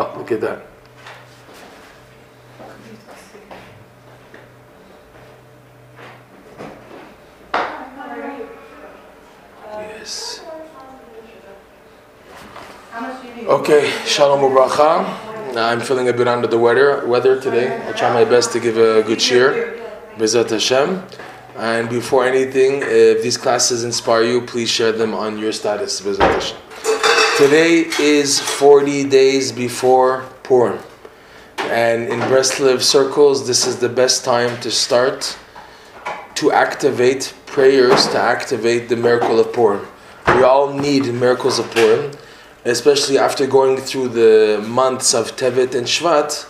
Oh, look at that. Yes. Okay, shalom ubracha. I'm feeling a bit under the weather weather today. I'll try my best to give a good cheer. Bezat Hashem. And before anything, if these classes inspire you, please share them on your status. Bezat Hashem. Today is 40 days before Purim. And in Breslev circles, this is the best time to start to activate prayers to activate the miracle of Purim. We all need miracles of Purim, especially after going through the months of Tevet and Shvat,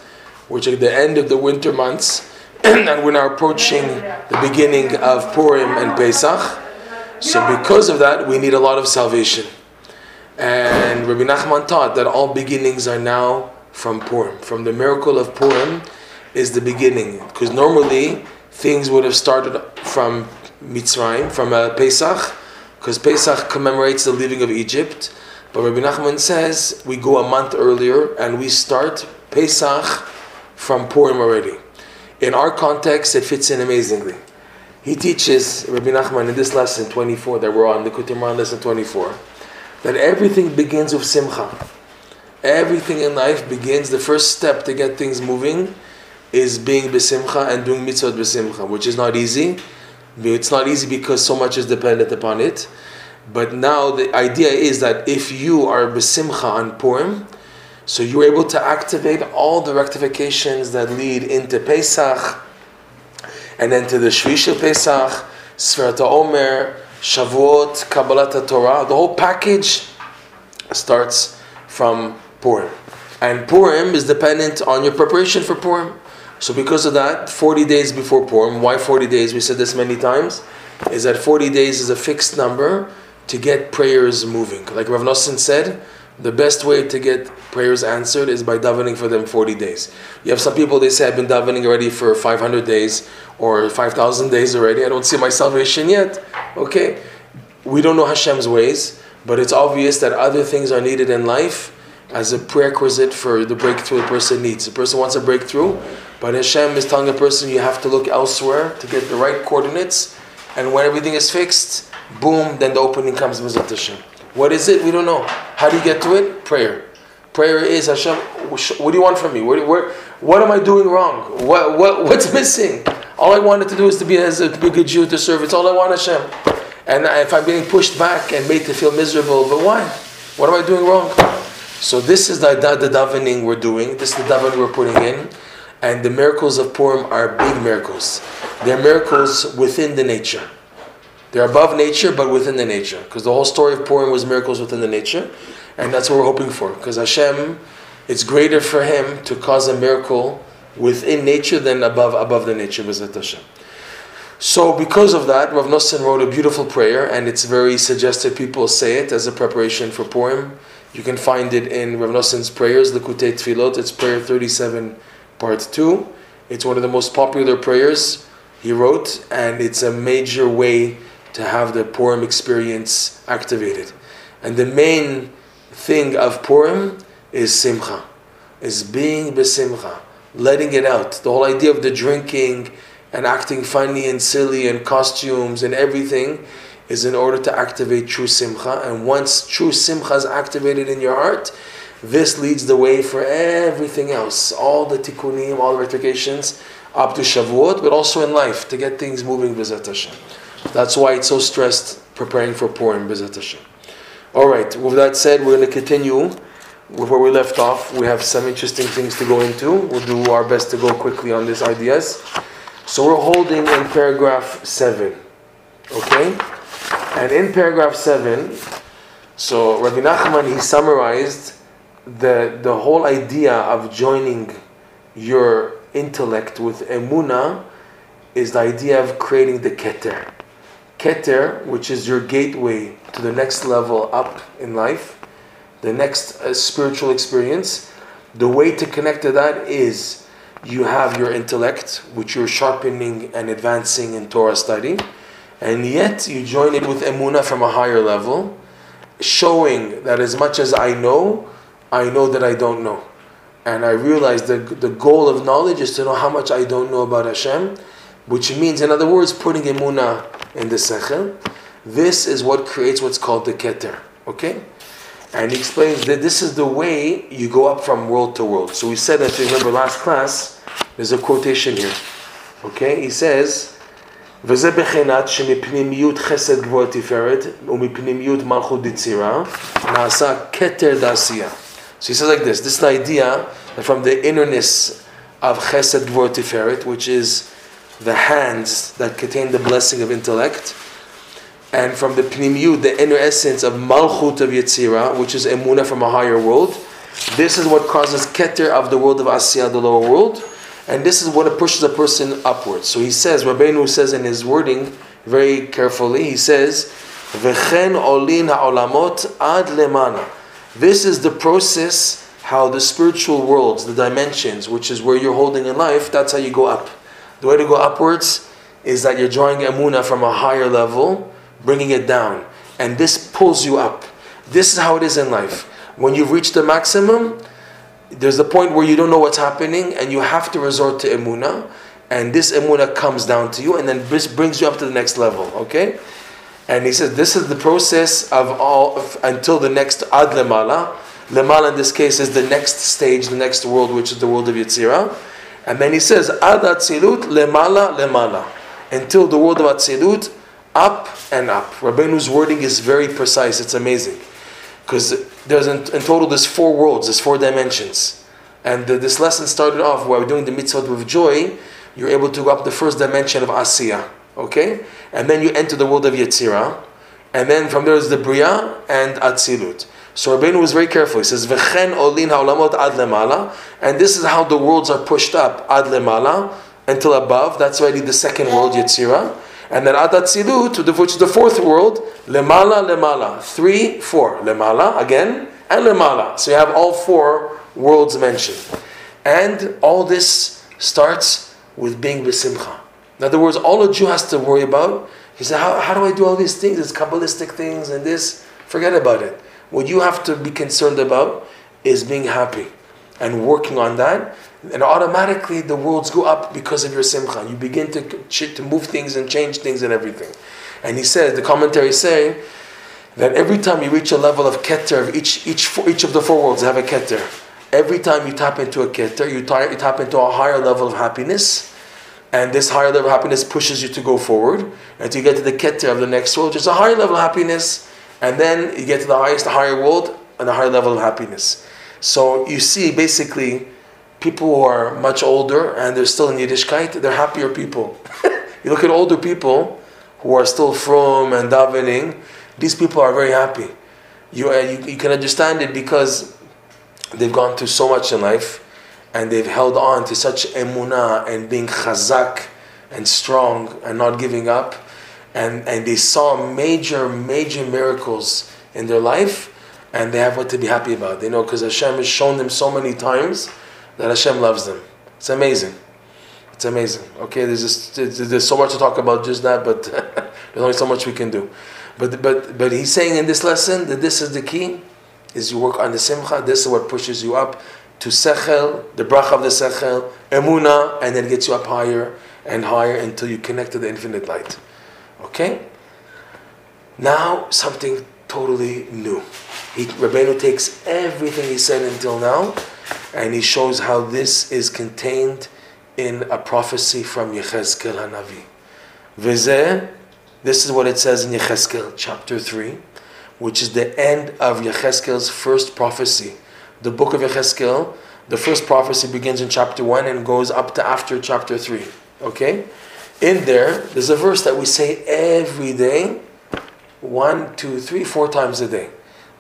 which are the end of the winter months, and we're now approaching the beginning of Purim and Pesach. So, because of that, we need a lot of salvation. And Rabbi Nachman taught that all beginnings are now from Purim. From the miracle of Purim is the beginning. Because normally things would have started from Mitzrayim, from uh, Pesach, because Pesach commemorates the leaving of Egypt. But Rabbi Nachman says we go a month earlier and we start Pesach from Purim already. In our context, it fits in amazingly. He teaches, Rabbi Nachman, in this lesson 24 that we're on, Likutei Moharan lesson 24, that everything begins with Simcha. Everything in life begins, the first step to get things moving is being besimcha and doing mitzvot besimcha, which is not easy. It's not easy because so much is dependent upon it. But now the idea is that if you are besimcha on Purim, so you're able to activate all the rectifications that lead into Pesach, and then to the Shvisha Pesach, Sferat Omer, Shavuot, Kabbalat Torah. The whole package starts from Purim. And Purim is dependent on your preparation for Purim. So because of that, 40 days before Purim, why 40 days? We said this many times, is that 40 days is a fixed number to get prayers moving. Like Rav Nosson said, the best way to get prayers answered is by davening for them 40 days. You have some people, they say, I've been davening already for 500 days or 5,000 days already. I don't see my salvation yet. Okay, we don't know Hashem's ways, but it's obvious that other things are needed in life as a prerequisite for the breakthrough a person needs. A person wants a breakthrough, but Hashem is telling a person you have to look elsewhere to get the right coordinates, and when everything is fixed, boom, then the opening comes with Hashem. What is it? We don't know. How do you get to it? Prayer. Prayer is Hashem. What do you want from me? Where, where, what am I doing wrong? What, what, what's missing? All I wanted to do is to be, as a, to be a good Jew to serve. It's all I want, Hashem. And if I'm being pushed back and made to feel miserable, but why? What am I doing wrong? So this is the, the, the davening we're doing. This is the davening we're putting in. And the miracles of Purim are big miracles. They're miracles within the nature. They're above nature, but within the nature. Because the whole story of Purim was miracles within the nature. And that's what we're hoping for. Because Hashem, it's greater for Him to cause a miracle within nature than above above the nature. Hashem. So, because of that, Rav Nosson wrote a beautiful prayer, and it's very suggested people say it as a preparation for Purim. You can find it in Rav Nosson's prayers, Likutei Tfilot. It's prayer 37, part 2. It's one of the most popular prayers he wrote, and it's a major way to have the Purim experience activated. And the main thing of Purim is Simcha, is being besimcha, letting it out. The whole idea of the drinking and acting funny and silly and costumes and everything is in order to activate true simcha. And once true simcha is activated in your heart, this leads the way for everything else, all the tikkunim, all the rectifications up to Shavuot, but also in life to get things moving. B'ezrat Hashem. That's why it's so stressed preparing for Purim. B'ezrat Hashem. All right. With that said, we're going to continue with where we left off. We have some interesting things to go into. We'll do our best to go quickly on these ideas. So we're holding in paragraph seven. Okay. And in paragraph 7, so Rabbi Nachman, he summarized the, the whole idea of joining your intellect with emuna is the idea of creating the keter. Keter, which is your gateway to the next level up in life, the next uh, spiritual experience. The way to connect to that is you have your intellect, which you're sharpening and advancing in Torah study and yet you join it with emuna from a higher level, showing that as much as I know, I know that I don't know. and I realize that the goal of knowledge is to know how much I don't know about Hashem, which means, in other words, putting emuna in the sechel. This is what creates what's called the keter. Okay? And he explains that this is the way you go up from world to world. So we said, if you remember last class, there's a quotation here. Okay? He says, וזה בחינת שמפנימיות חסד גבוה תפארת ומפנימיות מלכות דצירה נעשה כתר דעשייה. So he says like this, this is the idea that from the innerness of chesed gvor tiferet, which is the hands that contain the blessing of intellect, and from the pnimiyut, the inner essence of malchut of Yetzira, which is emuna from a higher world, this is what causes keter of the world of Asiyah, the lower world, and this is what pushes a person upwards. So he says, Rabbeinu says in his wording very carefully, he says, V'chen olin ha'olamot ad lemala. This is the process how the spiritual worlds, the dimensions, which is where you're holding in life, that's how you go up. The way to go upwards is that you're drawing emuna from a higher level, bringing it down. And this pulls you up. This is how it is in life. When you've reached the maximum, there's a point where you don't know what's happening and you have to resort to emuna. And this emuna comes down to you and then this brings you up to the next level. Okay? And he says this is the process of all of, until the next ad lemala. Lemala in this case is the next stage, the next world, which is the world of Yetzirah. And then he says ad atzilut lemala lemala until the world of atzilut up and up. Rabbeinu's wording is very precise. It's amazing because there's in, in, total there's four worlds, there's four dimensions. And the, this lesson started off while we're doing the mitzvot with joy. You're able to go up the first dimension of Asiya. Okay? And then you enter the world of Yetzirah. And then from there is the Bria and Atzilut. So Rabbeinu was very careful. He says, V'chen olin ha'olamot ad lemala. And this is how the worlds are pushed up, ad lemala, until above. That's already the second world, Yetzirah. And then ad Atzilut, which is the fourth world, lemala, lemala. Three, four. Lemala, again, and lemala. So you have all four worlds mentioned. And all this starts with being besimcha. In other words, all a Jew has to worry about, he said, how, how do I do all these things, these Kabbalistic things and this? Forget about it. What you have to be concerned about is being happy and working on that. And automatically the worlds go up because of your simcha. You begin to, to move things and change things and everything. And he says, the commentary saying, that every time you reach a level of keter, each, each, each of the four worlds have a keter. Every time you tap into a keter, you, you tap into a higher level of happiness and this higher level of happiness pushes you to go forward until you get to the keter of the next world, which is a higher level of happiness, and then you get to the highest, the higher world, and the higher level of happiness. So you see, basically, people who are much older and they're still in Yiddishkeit, they're happier people. you look at older people who are still frum and davening, these people are very happy. You, uh, you, you can understand it because they've gone through so much in life and they've held on to such emunah and being chazak and strong and not giving up. And, and they saw major, major miracles in their life and they have what to be happy about. They know because Hashem has shown them so many times that Hashem loves them. It's amazing. It's amazing. Okay, there's just, there's so much to talk about just that, but there's only so much we can do. But but but he's saying in this lesson that this is the key, is you work on the simcha. This is what pushes you up to sechel, the bracha of the sechel, emuna, and then gets you up higher and higher until you connect to the infinite light. Okay? Now, something totally new. He, Rabbeinu takes everything he said until now, and he shows how this is contained in a prophecy from Yechezkel Hanavi. Vizeh, this is what it says in Yechezkel chapter 3, which is the end of Yechezkel's first prophecy the book of Yecheskel, the first prophecy begins in chapter 1 and goes up to after chapter 3. Okay? In there, there's a verse that we say every day, one, two, three, four times a day.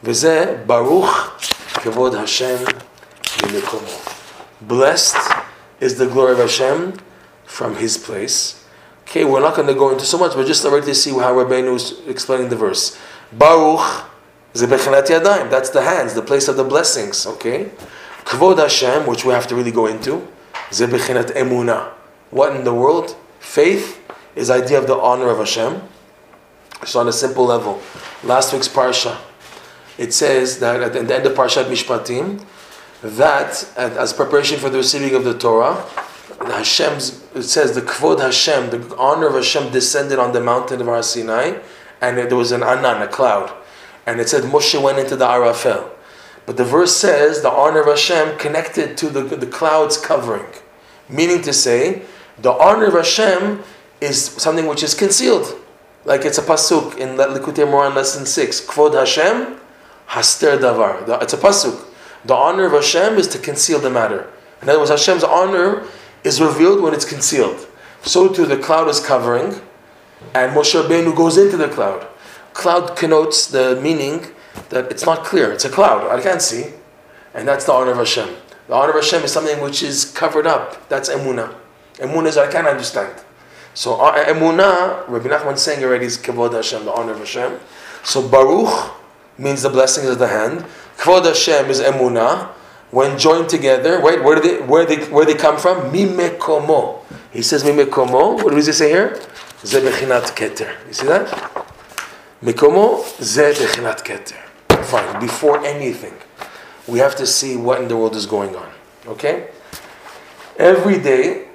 V'zeh Baruch Kavod Hashem Blessed is the glory of Hashem from His place. Okay, we're not going to go into so much, but just already to see how Rabbeinu is explaining the verse. Baruch Zebechanat Yadayim, that's the hands, the place of the blessings, okay? Kvod Hashem, which we have to really go into, Zebechanat Emuna. What in the world? Faith is idea of the honor of Hashem. So on a simple level, last week's parsha, it says that at the end of Parshat Mishpatim, that as preparation for the receiving of the Torah, Hashem's, it says the Kvod Hashem, the honor of Hashem descended on the mountain of Har Sinai, and there was an Anan, a cloud. And it said Moshe went into the Arafel. But the verse says the honor of Hashem connected to the, the clouds covering. Meaning to say, the honor of Hashem is something which is concealed. Like it's a pasuk in Likutei Moharan lesson 6. Kvod Hashem, haster davar. It's a pasuk. The honor of Hashem is to conceal the matter. In other words, Hashem's honor is revealed when it's concealed. So too the cloud is covering, and Moshe Rabbeinu goes into the cloud. Cloud connotes the meaning that it's not clear. It's a cloud. I can't see. And that's the honor of Hashem. The honor of Hashem is something which is covered up. That's emunah. Emunah is I can't understand. So uh, emunah, Rabbi Nachman saying already is kavod Hashem, the honor of Hashem. So baruch means the blessings of the hand. Kvod Hashem is emunah. When joined together, right? Where do they where they where they come from? Mimekomo. He says mimekomo. What does he say here? Zebechinat keter. You see that? Mikomo zebechinat keter. Fine. Before anything, we have to see what in the world is going on. Okay. Every day,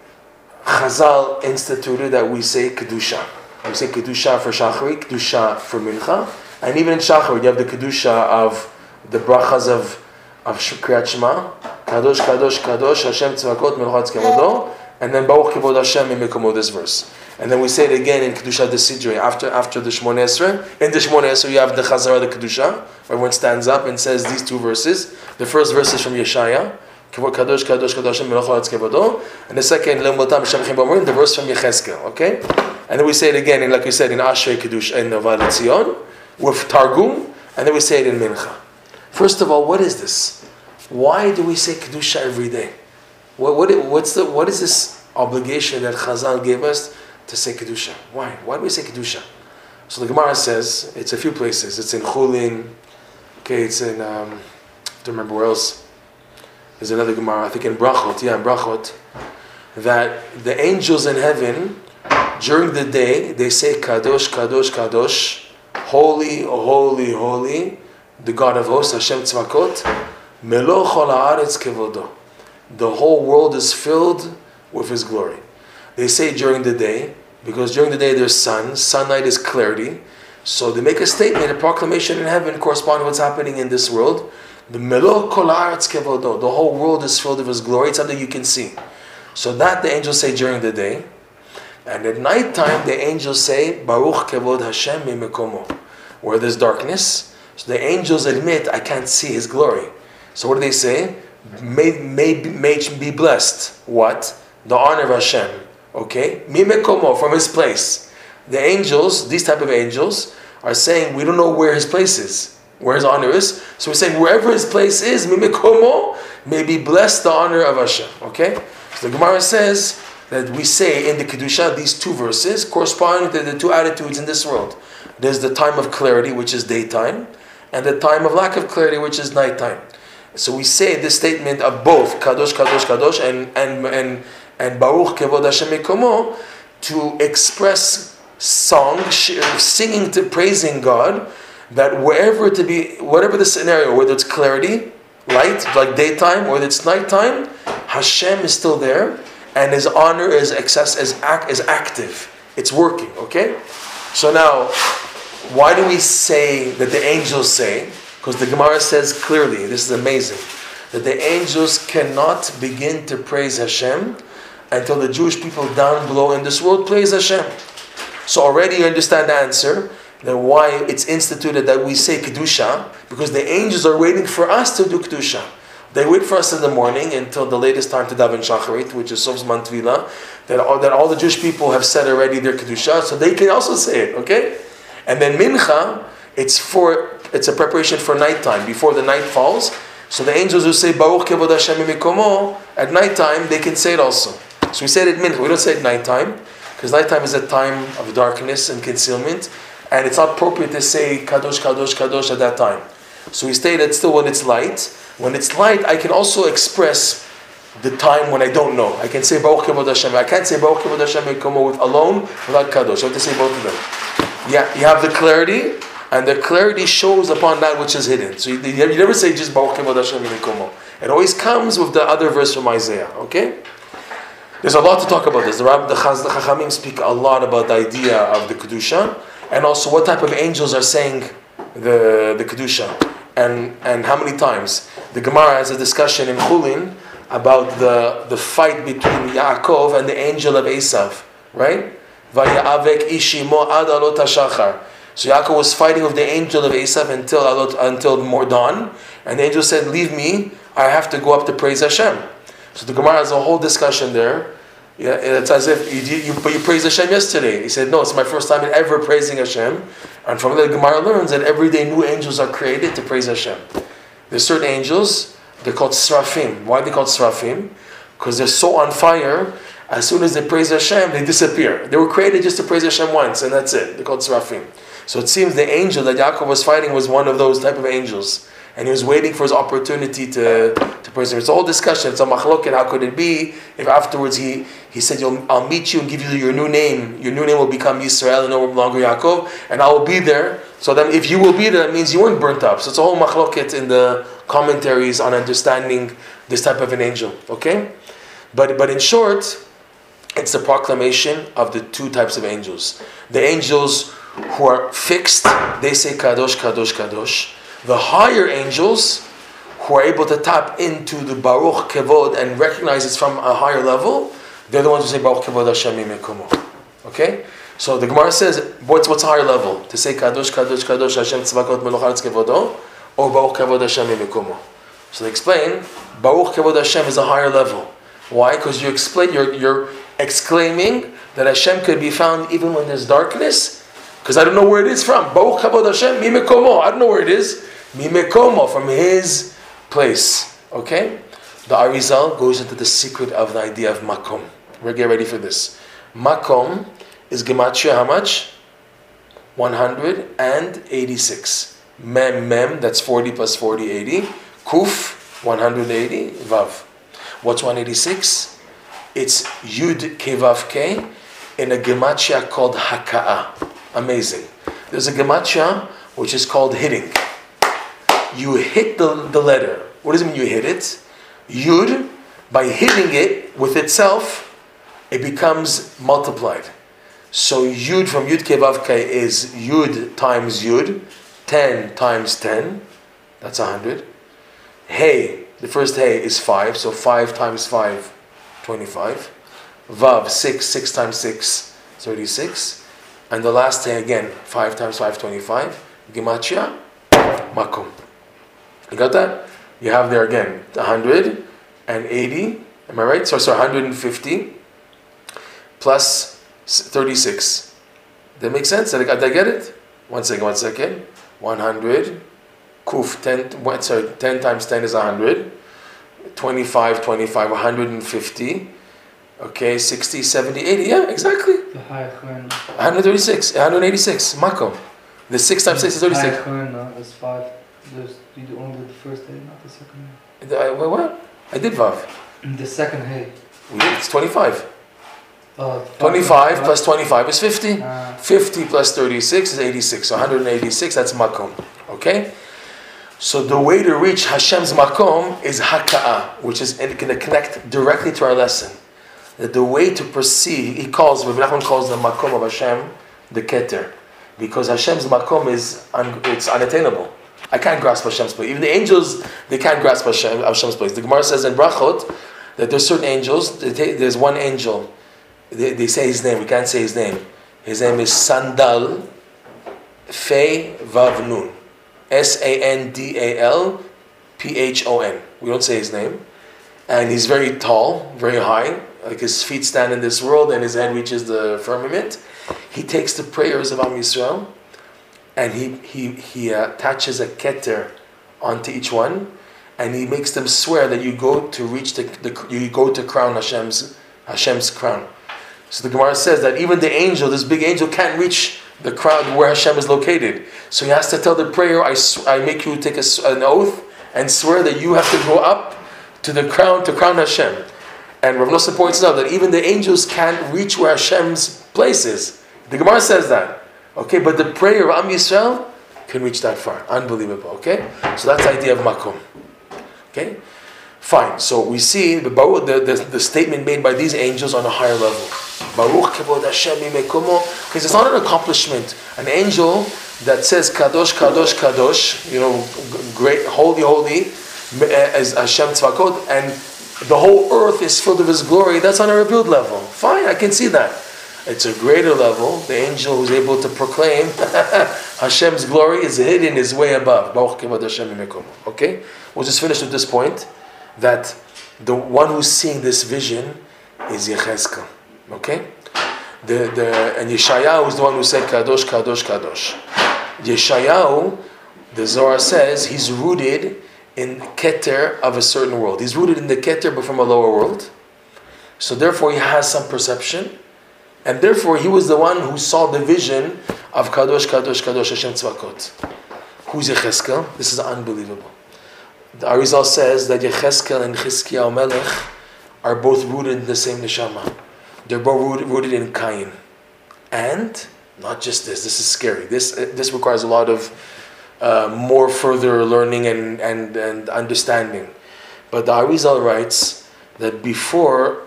Chazal instituted that we say kedusha. We say kedusha for shachri, kedusha for mincha, and even in shachri you have the kedusha of the brachas of of Kriyat Shema, Kadosh, Kadosh, Kadosh, Hashem Tzvakot, Melchatz Kevodo, and then Baruch Kevod Hashem in Mekomo, this verse. And then we say it again in Kedusha de Sidre, after, after the Shmon Esrei. In the Shmon you have the Chazara, the Kedusha. Everyone stands up and says these two verses. The first verse is from Yeshaya, Kadosh, Kadosh, Kadosh. And the second, Lemotam, Shemachim Bamurim, the verse from Yecheskel, okay? And then we say it again, in, like we said, in Ashrei Kedusha, in Novad Zion, with Targum, and then we say it in Mincha. First of all, what is this? Why do we say Kedusha every day? What, what, what's the, what is this obligation that Chazal gave us to say Kedusha? Why? Why do we say Kedusha? So the Gemara says, it's a few places. It's in Chulin, okay, it's in, um, I don't remember where else. There's another Gemara, I think in Brachot, yeah, in Brachot, that the angels in heaven, during the day, they say Kadosh, Kadosh, Kadosh, holy, holy, holy, the God of hosts, Hashem Tzvakot, Melo chol haaretz kevodo. The whole world is filled with His glory. They say during the day, because during the day there's sun, sunlight is clarity. So they make a statement, a proclamation in heaven corresponding to what's happening in this world. The. The whole world is filled with His glory. It's something you can see. So that the angels say during the day. And at night time, the angels say, Baruch kevod Hashem. Where there's darkness, so the angels admit, I can't see His glory. So what do they say? May, may, may be blessed. What? The honor of Hashem. Okay? Mimekomo, from His place. The angels, these type of angels, are saying, we don't know where His place is, where His honor is. So we're saying, wherever His place is, Mimekomo, may be blessed the honor of Hashem. Okay? So the Gemara says that we say in the Kedusha, these two verses correspond to the two attitudes in this world. There's the time of clarity, which is daytime, and the time of lack of clarity, which is nighttime. So we say this statement of both Kadosh, Kadosh, Kadosh, and and and and Baruch Kevod Hashem Mekomo to express song, singing to praising God, that wherever to be, whatever the scenario, whether it's clarity, light, like daytime, whether it's nighttime, Hashem is still there, and His honor is access is act is active. It's working. Okay, so now why do we say that the angels say? Because the Gemara says clearly, this is amazing, that the angels cannot begin to praise Hashem until the Jewish people down below in this world praise Hashem. So already you understand the answer, that why it's instituted that we say Kedusha, because the angels are waiting for us to do Kedusha. They wait for us in the morning until the latest time to daven Shacharit, which is Sov's Mantvila, that all, that all the Jewish people have said already their Kedusha, so they can also say it, okay? And then mincha, it's for it's a preparation for nighttime before the night falls. So the angels who say Baruch Kevod Hashem Mikomo at nighttime they can say it also. So we say it at mincha. We don't say it nighttime because nighttime is a time of darkness and concealment, and it's not appropriate to say Kadosh Kadosh Kadosh at that time. So we stay that still when it's light. When it's light, I can also express the time when I don't know. I can say Baruch Kevod Hashem. I can't say Baruch Kevod Hashem with alone without Kadosh. I have to say both of them yeah, you have the clarity, and the clarity shows upon that which is hidden. So you, you never say just Baruch Hashem It always comes with the other verse from Isaiah. Okay? There's a lot to talk about this. The, Rab, the, Chaz, the Chachamim speak a lot about the idea of the Kedusha and also what type of angels are saying the, the Kedusha and, and how many times. The Gemara has a discussion in Chulin about the, the fight between Yaakov and the angel of Esav, right? Ishimo. So Yaakov was fighting with the angel of Esav until until more dawn, and the angel said, "Leave me. I have to go up to praise Hashem." So the Gemara has a whole discussion there. Yeah, it's as if you, you, you praised Hashem yesterday. He said, "No, it's my first time ever praising Hashem." And from the Gemara learns that every day new angels are created to praise Hashem. There's certain angels they're called Srafim. Why are they called Srafim? Because they're so on fire. As soon as they praise Hashem, they disappear. They were created just to praise Hashem once, and that's it. They're called Srafim. So it seems the angel that Yaakov was fighting was one of those type of angels and he was waiting for his opportunity to, to him. It's a whole discussion. It's a machlok, and how could it be if afterwards he, he said, I'll meet you and give you your new name. Your new name will become Yisrael and no longer Yaakov, and I will be there. So then if you will be there, that means you weren't burnt up. So it's a whole machloket in the commentaries on understanding this type of an angel. Okay? But, but in short, it's the proclamation of the two types of angels. The angels who are fixed, they say Kadosh, Kadosh, Kadosh the higher angels who are able to tap into the Baruch Kevod and recognize it's from a higher level, they're the ones who say Baruch Kevod Hashem Mekumo. Okay? So the Gemara says, what's what's higher level? To say Kadosh, Kadosh, Kadosh Hashem Tzvakot Melocharetz Kevodo, or Baruch Kevod Hashem Mekumo. So they explain, Baruch Kevod Hashem is a higher level. Why? Because you explain, you're, you're exclaiming that Hashem could be found even when there's darkness, because I don't know where it is from. Baruch Kavod Hashem, mi mekomo. I don't know where it is. Mi mekomo, from his place. Okay? The Arizal goes into the secret of the idea of makom. We're getting ready for this. Makom is gematria how much? 186. Mem, mem, that's 40 plus 40, 80. Kuf, 180. Vav. What's 186? It's Yud Kevav K in a gematria called Haka'ah. Amazing. There's a gematria which is called hitting. You hit the, the letter. What does it mean you hit it? Yud, by hitting it with itself, it becomes multiplied. So Yud from Yud Kevavke is Yud times Yud, 10 times 10, that's 100. Hey, the first Hey is 5, so 5 times 5, 25. Vav, 6, 6 times 6, 36. And the last thing again, 5 times 5, 25. Gematria, makom. You got that? You have there again 180. Am I right? So, so 150 plus 36. That makes sense? Did I, did I get it? One second, one second. 100. Kuf, 10, sorry, 10 times 10 is 100. 25, 25, 150. Okay, 60, 70, 80. Yeah, exactly. The high 136, 186. Makom. The 6 times 6 is 36. High is 5. There's, you do only the first hay, not the second. The, I, what? I did Vav. The second did, it's 25. Uh, 25 plus 25 is 50. Uh, 50 plus 36 is 86. So 186, that's Makom. Okay? So the way to reach Hashem's Makom is Haka'ah, which is going to connect directly to our lesson that the way to perceive, he calls, Rabbi Nachman calls the makom of Hashem the keter, because Hashem's makom is un, it's unattainable. I can't grasp Hashem's place. Even the angels, they can't grasp Hashem, Hashem's place. The Gemara says in Brachot that there's certain angels. There's one angel. They, they, say his name. We can't say his name. His name is Sandal Fe Vav. S A N D A L P H O N. We don't say his name. And he's very tall, very high like his feet stand in this world and his head reaches the firmament. He takes the prayers of Am Yisrael and he, he, he uh, attaches a keter onto each one and he makes them swear that you go to reach the, the you go to crown Hashem's, Hashem's crown. So the Gemara says that even the angel, this big angel, can't reach the crown where Hashem is located. So he has to tell the prayer, I, I make you take a, an oath and swear that you have to go up to the crown to crown Hashem. And Rav Nosson points out that even the angels can't reach where Hashem's place is. The Gemara says that. Okay, but the prayer of Am Yisrael can reach that far. Unbelievable. Okay? So that's the idea of makom. Okay? Fine. So we see the, the, the, the statement made by these angels on a higher level. Baruch kevod Hashem because it's not an accomplishment. An angel that says Kadosh, Kadosh, Kadosh, you know, great, holy, holy, as Hashem Tzvakot, and the whole earth is filled with His glory. That's on a revealed level. Fine, I can see that. It's a greater level. The angel who's able to proclaim Hashem's glory is hidden, is way above. Okay? We'll just finish with this point that the one who's seeing this vision is Yechezkel. Okay? The, the, and Yeshayahu is the one who said Kadosh, Kadosh, Kadosh. Yeshayahu, the Zohar says, he's rooted in Keter of a certain world. He's rooted in the Keter but from a lower world. So therefore he has some perception. And therefore he was the one who saw the vision of Kadosh, Kadosh, Kadosh Hashem Tzvakot. Who's Yecheskel? This is unbelievable. The Arizal says that Yecheskel and Chizkiyahu Melech are both rooted in the same neshama. They're both rooted, in Cain. And not just this, this is scary. This, this requires a lot of uh, more further learning and, and, and understanding. But the Arizal writes that before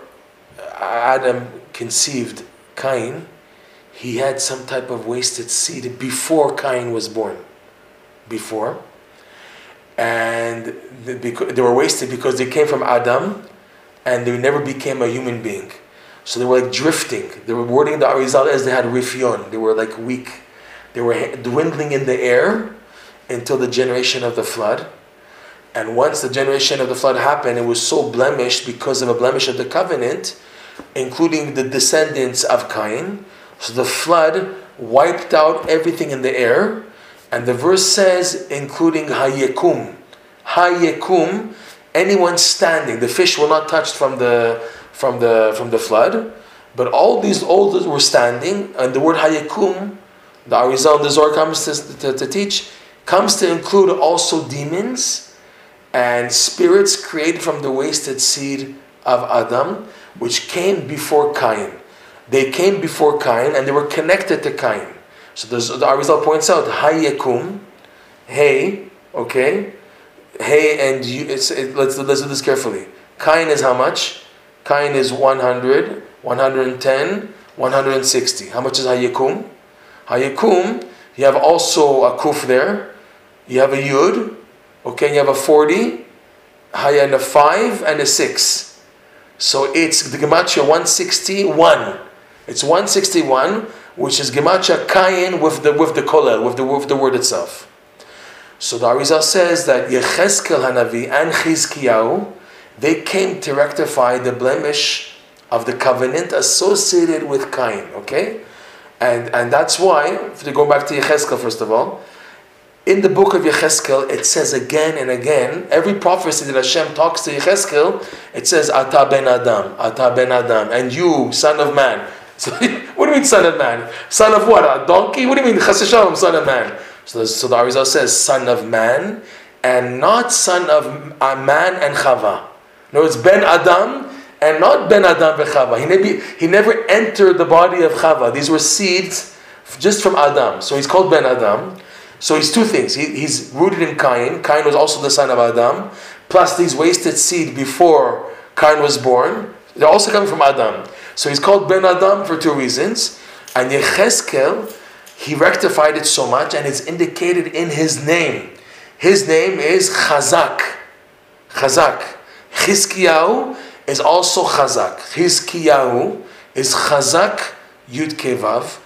Adam conceived Cain, he had some type of wasted seed before Cain was born. Before. And they were wasted because they came from Adam and they never became a human being. So they were like drifting. They were wording the Arizal as they had rifion. They were like weak. They were dwindling in the air until the generation of the flood. And once the generation of the flood happened, it was so blemished because of a blemish of the covenant, including the descendants of Cain. So the flood wiped out everything in the air. And the verse says, including Hayekum. Hayekum, anyone standing, the fish were not touched from the, from the, from the flood. But all these old were standing, and the word Hayekum, the Arizal the Zohar comes to, to, to teach, comes to include also demons and spirits created from the wasted seed of Adam, which came before Cain. They came before Cain and they were connected to Cain. So the, Arizal points out, Hayekum, hey, okay, hey, and you, it, let's, let's do this carefully. Cain is how much? Cain is 100, 110, 160. How much is Hayekum? Hayekum, you have also a kuf there, you have a yud, okay, you have a 40, and a 5, and a 6. So it's the Gematria 161. It's 161, which is Gematria Kayin with the, with the kolel, with the, with the word itself. So the Arizal says that Yecheskel Hanavi and Chizkiyahu, they came to rectify the blemish of the covenant associated with Cain, okay? And, and that's why, if to go back to Yecheskel first of all, in the book of Yecheskel, it says again and again, every prophecy that Hashem talks to Yecheskel, it says, Ata ben Adam, Ata ben Adam, and you, son of man. So, what do you mean, son of man? Son of what? A donkey? What do you mean, Chas son of man? So, so the Arizal says, son of man, and not son of a man and Chava. No, it's Ben Adam, and not Ben Adam Chava. He never, he never entered the body of Chava. These were seeds just from Adam. So he's called Ben Adam. So he's two things. He, he's rooted in Cain. Cain was also the son of Adam. Plus these wasted seed before Cain was born. They're also coming from Adam. So he's called Ben Adam for two reasons. And Yecheskel, he rectified it so much and it's indicated in his name. His name is Chazak. Chazak. Chizkiyahu is also Chazak. Chizkiyahu is Chazak Yud Kevav.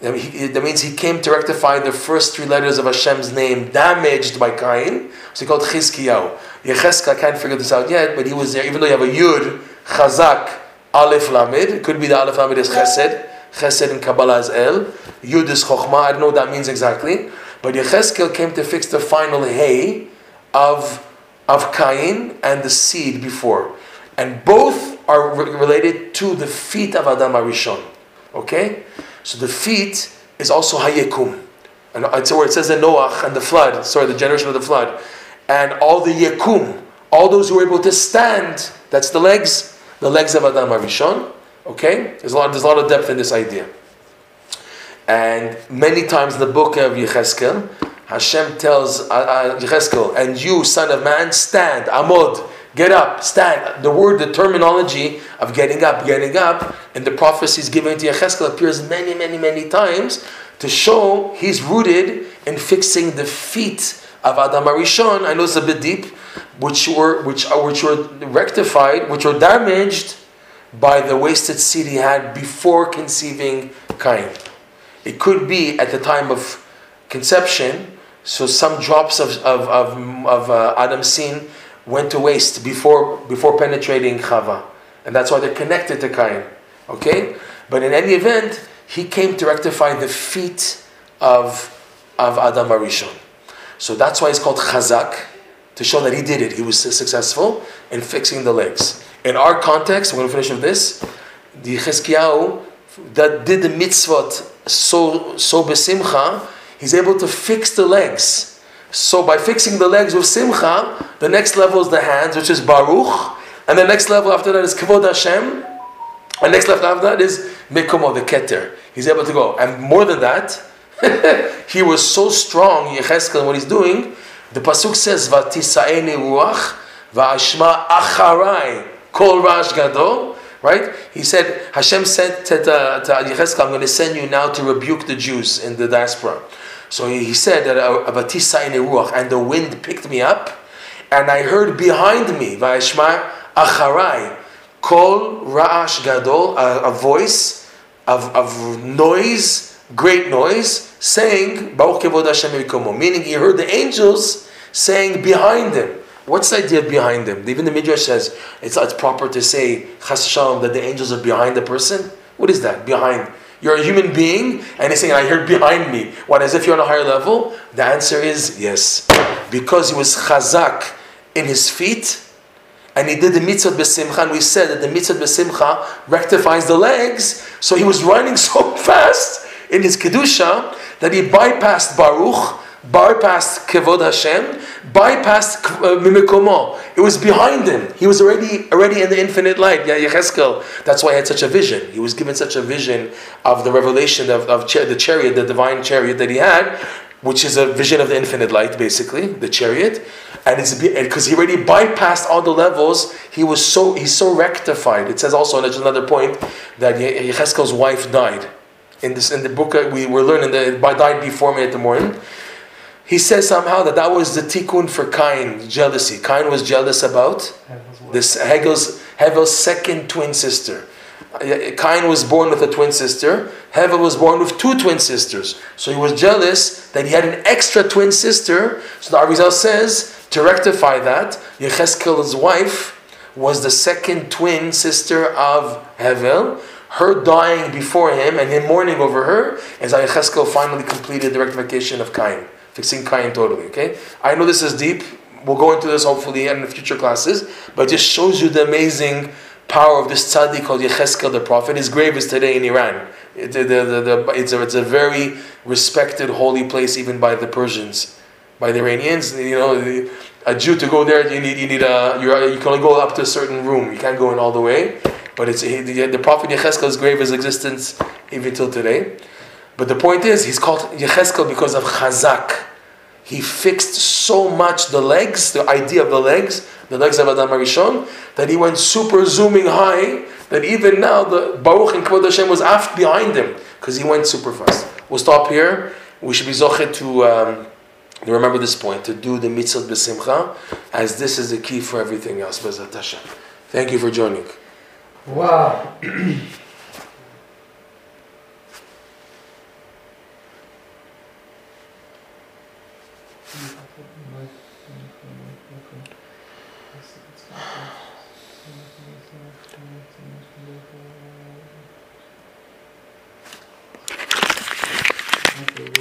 That means he came to rectify the first three letters of Hashem's name damaged by Cain. So he called Chizkiyahu. Yecheskel, I can't figure this out yet, but he was there, even though you have a Yud, Chazak, Aleph Lamed. It could be the Aleph Lamed is Chesed. Chesed in Kabbalah is El. Yud is Chokhmah. I don't know what that means exactly. But Yecheskel came to fix the final Hey of, of Cain and the seed before. And both are related to the feet of Adam Arishon. Okay? So the feet is also Hayekum. And it's where it says in Noach and the flood, sorry, the generation of the flood. And all the Yekum, all those who are able to stand, that's the legs, the legs of Adam Arishon. Okay? There's a lot, there's a lot of depth in this idea. And many times in the book of Yecheskel, Hashem tells uh, uh, Yecheskel, and you, son of man, stand, Amod, get up, stand. The word, the terminology of getting up, getting up, and the prophecies given to Yecheskel appears many, many, many times to show he's rooted in fixing the feet of Adam Arishon. I know it's a bit deep, which were which uh, which were rectified, which were damaged by the wasted seed he had before conceiving Cain. It could be at the time of conception, so some drops of of of, of uh, Adam's seed went to waste before before penetrating Chava, and that's why they're connected to Cain. Okay, but in any event, he came to rectify the feet of of Adam Arishon. So that's why it's called Chazak, to show that he did it. He was successful in fixing the legs. In our context, we're going to finish with this. The Chizkiyahu that did the mitzvot so so besimcha, he's able to fix the legs. So by fixing the legs with simcha, the next level is the hands, which is baruch, and the next level after that is kavod Hashem, and next level after that is mikomo, the keter. He's able to go, and more than that, he was so strong, Yecheskel, and what he's doing. The pasuk says, "Vatisaeni ruach va'ashma acharai kol rash gadol." Right? He said, Hashem said to, to, to Yecheskel, "I'm going to send you now to rebuke the Jews in the diaspora." So he, said that uh, "Vatisaeni ruach," and the wind picked me up, and I heard behind me, "Va'ashma acharai kol ra'ash gadol," a, voice of, of noise great noise, saying, Baruch Kevod Hashem meaning he heard the angels saying behind him. What's the idea behind him? Even the Midrash says it's, it's proper to say, Chas Shalom, that the angels are behind the person. What is that? Behind. You're a human being, and he's saying, I heard behind me. What, as if you're on a higher level? The answer is yes. Because he was chazak in his feet, and he did the mitzvah besimcha, and we said that the mitzvah besimcha rectifies the legs, so he was running so fast in his Kedusha that he bypassed Baruch, bypassed Kevod Hashem, bypassed uh, Mimikomo. It was behind him. He was already already in the infinite light. Yeah, Yecheskel. That's why he had such a vision. He was given such a vision of the revelation of, of the chariot, the divine chariot that he had, which is a vision of the infinite light, basically, the chariot. And it's because he already bypassed all the levels, he was so he's so rectified. It says also, and there's another point, that Yecheskel's wife died in this in the book we were learning that by died before me at the morning. He says somehow that that was the tikkun for Cain, jealousy. Cain was jealous about this Hegel's Hevel's second twin sister. Uh, Cain was born with a twin sister. Hevel was born with two twin sisters. So he was jealous that he had an extra twin sister. So the Arizal says to rectify that, Yecheskel's wife was the second twin sister of Hevel her dying before him and him mourning over her, as Yecheskel finally completed the rectification of Cain, fixing Cain totally. Okay, I know this is deep. We'll go into this hopefully in future classes, but just shows you the amazing power of this tzaddik called Yecheskel the prophet. His grave is today in Iran. It, the, the, the, it's, a, it's a very respected holy place even by the Persians, by the Iranians. You know, a Jew to go there, you need you need a you can only go up to a certain room. You can't go in all the way. But it's the, the prophet Yecheskel's grave is existence even till today. But the point is, he's called Yecheskel because of Chazak. He fixed so much the legs, the idea of the legs, the legs of Adam Arishon, that he went super zooming high, that even now the Baruch and Kvod Hashem was aft behind him, because he went super fast. We'll stop here. We should be zochet to, um, to remember this point, to do the mitzvah b'simcha, as this is the key for everything else. Thank you for joining. Wow.